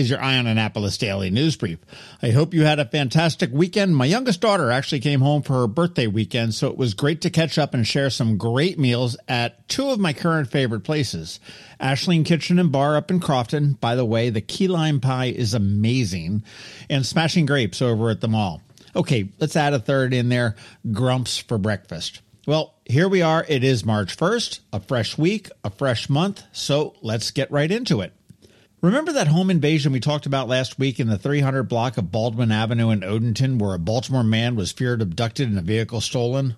is your Eye on Annapolis Daily News Brief. I hope you had a fantastic weekend. My youngest daughter actually came home for her birthday weekend, so it was great to catch up and share some great meals at two of my current favorite places. Ashling Kitchen and Bar up in Crofton. By the way, the key lime pie is amazing. And Smashing Grapes over at the mall. Okay, let's add a third in there Grumps for breakfast. Well, here we are. It is March 1st, a fresh week, a fresh month. So let's get right into it. Remember that home invasion we talked about last week in the 300 block of Baldwin Avenue in Odenton, where a Baltimore man was feared abducted and a vehicle stolen?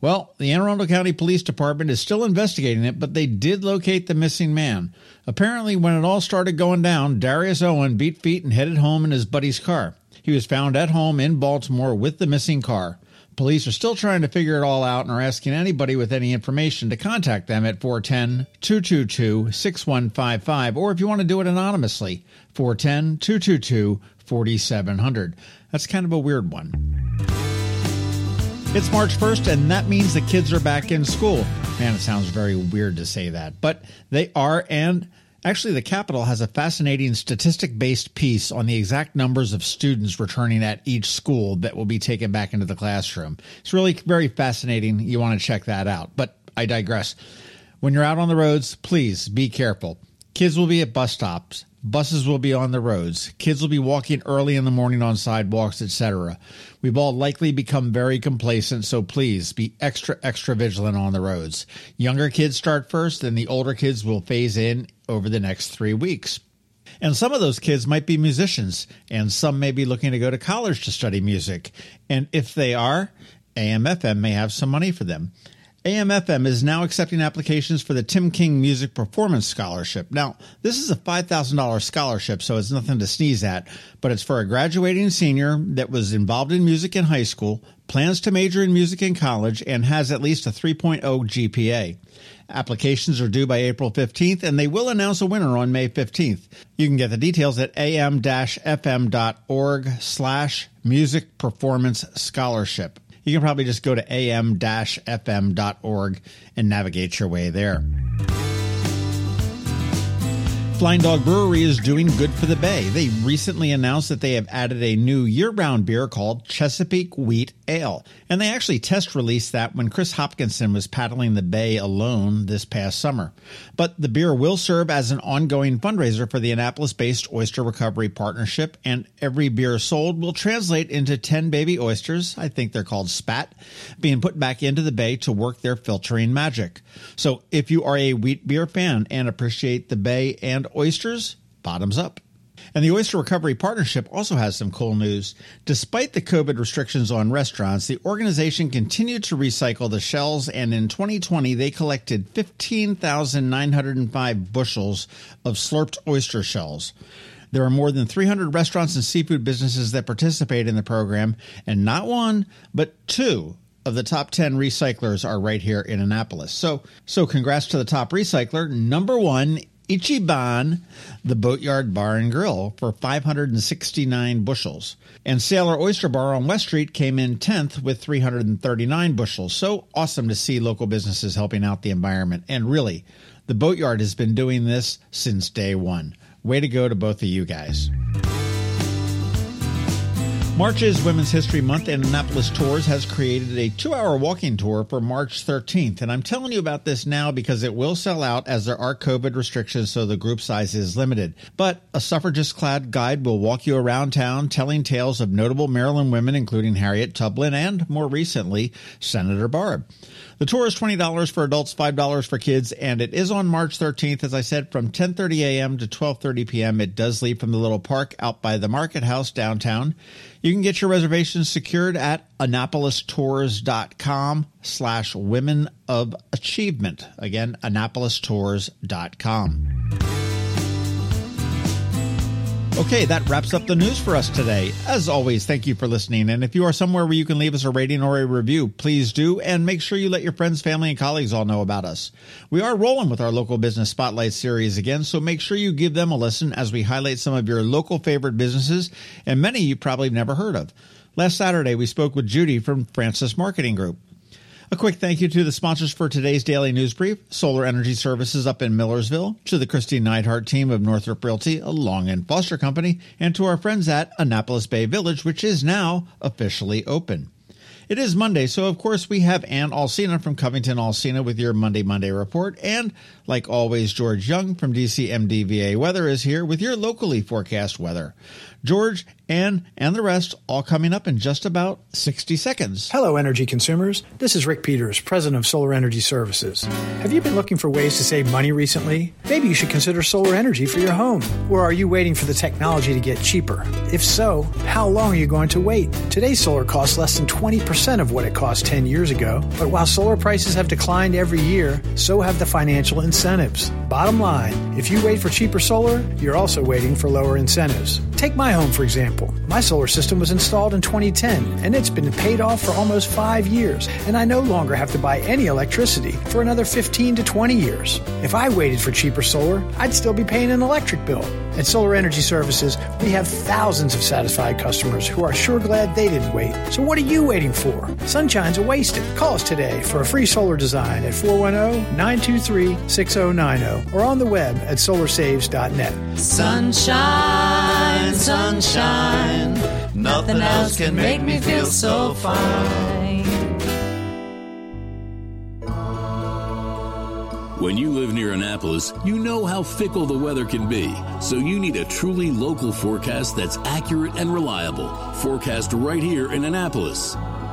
Well, the Anne Arundel County Police Department is still investigating it, but they did locate the missing man. Apparently, when it all started going down, Darius Owen beat feet and headed home in his buddy's car. He was found at home in Baltimore with the missing car. Police are still trying to figure it all out and are asking anybody with any information to contact them at 410 222 6155, or if you want to do it anonymously, 410 222 4700. That's kind of a weird one. It's March 1st, and that means the kids are back in school. Man, it sounds very weird to say that, but they are, and Actually, the Capitol has a fascinating statistic based piece on the exact numbers of students returning at each school that will be taken back into the classroom. It's really very fascinating. You want to check that out. But I digress. When you're out on the roads, please be careful. Kids will be at bus stops. Buses will be on the roads. Kids will be walking early in the morning on sidewalks, etc. We've all likely become very complacent, so please be extra, extra vigilant on the roads. Younger kids start first, and the older kids will phase in over the next three weeks. And some of those kids might be musicians, and some may be looking to go to college to study music. And if they are, AMFM may have some money for them. AMFM is now accepting applications for the Tim King Music Performance Scholarship. Now, this is a $5,000 scholarship, so it's nothing to sneeze at, but it's for a graduating senior that was involved in music in high school, plans to major in music in college, and has at least a 3.0 GPA. Applications are due by April 15th, and they will announce a winner on May 15th. You can get the details at am-fm.org slash music performance scholarship you can probably just go to am-fm.org and navigate your way there. Flying Dog Brewery is doing good for the Bay. They recently announced that they have added a new year round beer called Chesapeake Wheat Ale. And they actually test released that when Chris Hopkinson was paddling the Bay alone this past summer. But the beer will serve as an ongoing fundraiser for the Annapolis based Oyster Recovery Partnership, and every beer sold will translate into 10 baby oysters, I think they're called spat, being put back into the Bay to work their filtering magic. So if you are a wheat beer fan and appreciate the Bay and oysters, bottoms up. And the Oyster Recovery Partnership also has some cool news. Despite the COVID restrictions on restaurants, the organization continued to recycle the shells, and in 2020, they collected 15,905 bushels of slurped oyster shells. There are more than 300 restaurants and seafood businesses that participate in the program, and not one, but two of the top 10 recyclers are right here in Annapolis. So, so congrats to the top recycler. Number one Ichiban, the Boatyard Bar and Grill, for 569 bushels. And Sailor Oyster Bar on West Street came in 10th with 339 bushels. So awesome to see local businesses helping out the environment. And really, the Boatyard has been doing this since day one. Way to go to both of you guys. March is Women's History Month, and Annapolis Tours has created a two hour walking tour for March 13th. And I'm telling you about this now because it will sell out as there are COVID restrictions, so the group size is limited. But a suffragist clad guide will walk you around town telling tales of notable Maryland women, including Harriet Tubman and, more recently, Senator Barb. The tour is $20 for adults, $5 for kids, and it is on March 13th, as I said, from 10.30 a.m. to 12.30 p.m. It does leave from the little park out by the Market House downtown. You can get your reservations secured at annapolistours.com slash women of achievement. Again, annapolistours.com. Okay, that wraps up the news for us today. As always, thank you for listening. And if you are somewhere where you can leave us a rating or a review, please do. And make sure you let your friends, family, and colleagues all know about us. We are rolling with our local business spotlight series again, so make sure you give them a listen as we highlight some of your local favorite businesses and many you probably never heard of. Last Saturday, we spoke with Judy from Francis Marketing Group. A quick thank you to the sponsors for today's daily news brief Solar Energy Services up in Millersville, to the Kristi Neidhardt team of Northrop Realty, a Long and Foster company, and to our friends at Annapolis Bay Village, which is now officially open. It is Monday, so of course we have Ann Alsina from Covington Alsina with your Money Monday report. And like always, George Young from DCMDVA Weather is here with your locally forecast weather. George, Ann, and the rest all coming up in just about 60 seconds. Hello, energy consumers. This is Rick Peters, president of Solar Energy Services. Have you been looking for ways to save money recently? Maybe you should consider solar energy for your home. Or are you waiting for the technology to get cheaper? If so, how long are you going to wait? Today's solar costs less than 20% of what it cost 10 years ago. But while solar prices have declined every year, so have the financial incentives. Bottom line, if you wait for cheaper solar, you're also waiting for lower incentives. Take my home, for example. My solar system was installed in 2010, and it's been paid off for almost five years, and I no longer have to buy any electricity for another 15 to 20 years. If I waited for cheaper solar, I'd still be paying an electric bill. At Solar Energy Services, we have thousands of satisfied customers who are sure glad they didn't wait. So what are you waiting for? Sunshine's a wasted. Call us today for a free solar design at 410-923-6090 or on the web at solarsaves.net. Sunshine, sunshine, nothing else can make me feel so fine. When you live near Annapolis, you know how fickle the weather can be. So you need a truly local forecast that's accurate and reliable. Forecast right here in Annapolis.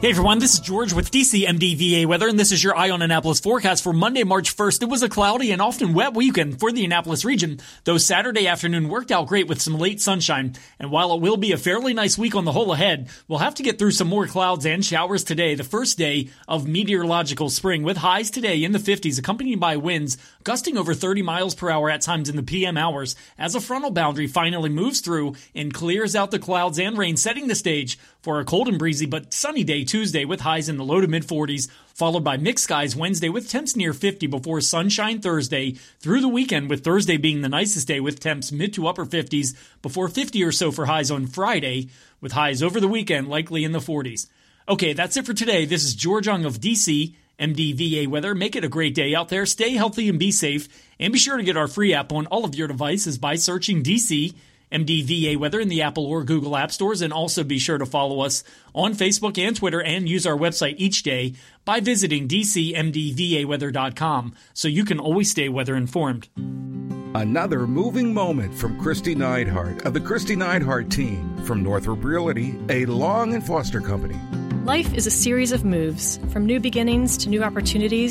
Hey everyone, this is George with DC MDVA Weather, and this is your Eye on Annapolis forecast for Monday, March 1st. It was a cloudy and often wet weekend for the Annapolis region, though Saturday afternoon worked out great with some late sunshine. And while it will be a fairly nice week on the whole ahead, we'll have to get through some more clouds and showers today, the first day of meteorological spring, with highs today in the 50s, accompanied by winds gusting over 30 miles per hour at times in the PM hours, as a frontal boundary finally moves through and clears out the clouds and rain, setting the stage for a cold and breezy but sunny day Tuesday with highs in the low to mid 40s, followed by mixed skies Wednesday with temps near 50 before sunshine Thursday through the weekend, with Thursday being the nicest day with temps mid to upper 50s before 50 or so for highs on Friday, with highs over the weekend likely in the 40s. Okay, that's it for today. This is George Young of DC. MDVA weather. Make it a great day out there. Stay healthy and be safe. And be sure to get our free app on all of your devices by searching DC MDVA Weather in the Apple or Google App Stores, and also be sure to follow us on Facebook and Twitter and use our website each day by visiting DCMDVAweather.com so you can always stay weather informed. Another moving moment from Kristi Neidhardt of the Kristi Neidhardt team from Northrop Realty, a Long and Foster company. Life is a series of moves, from new beginnings to new opportunities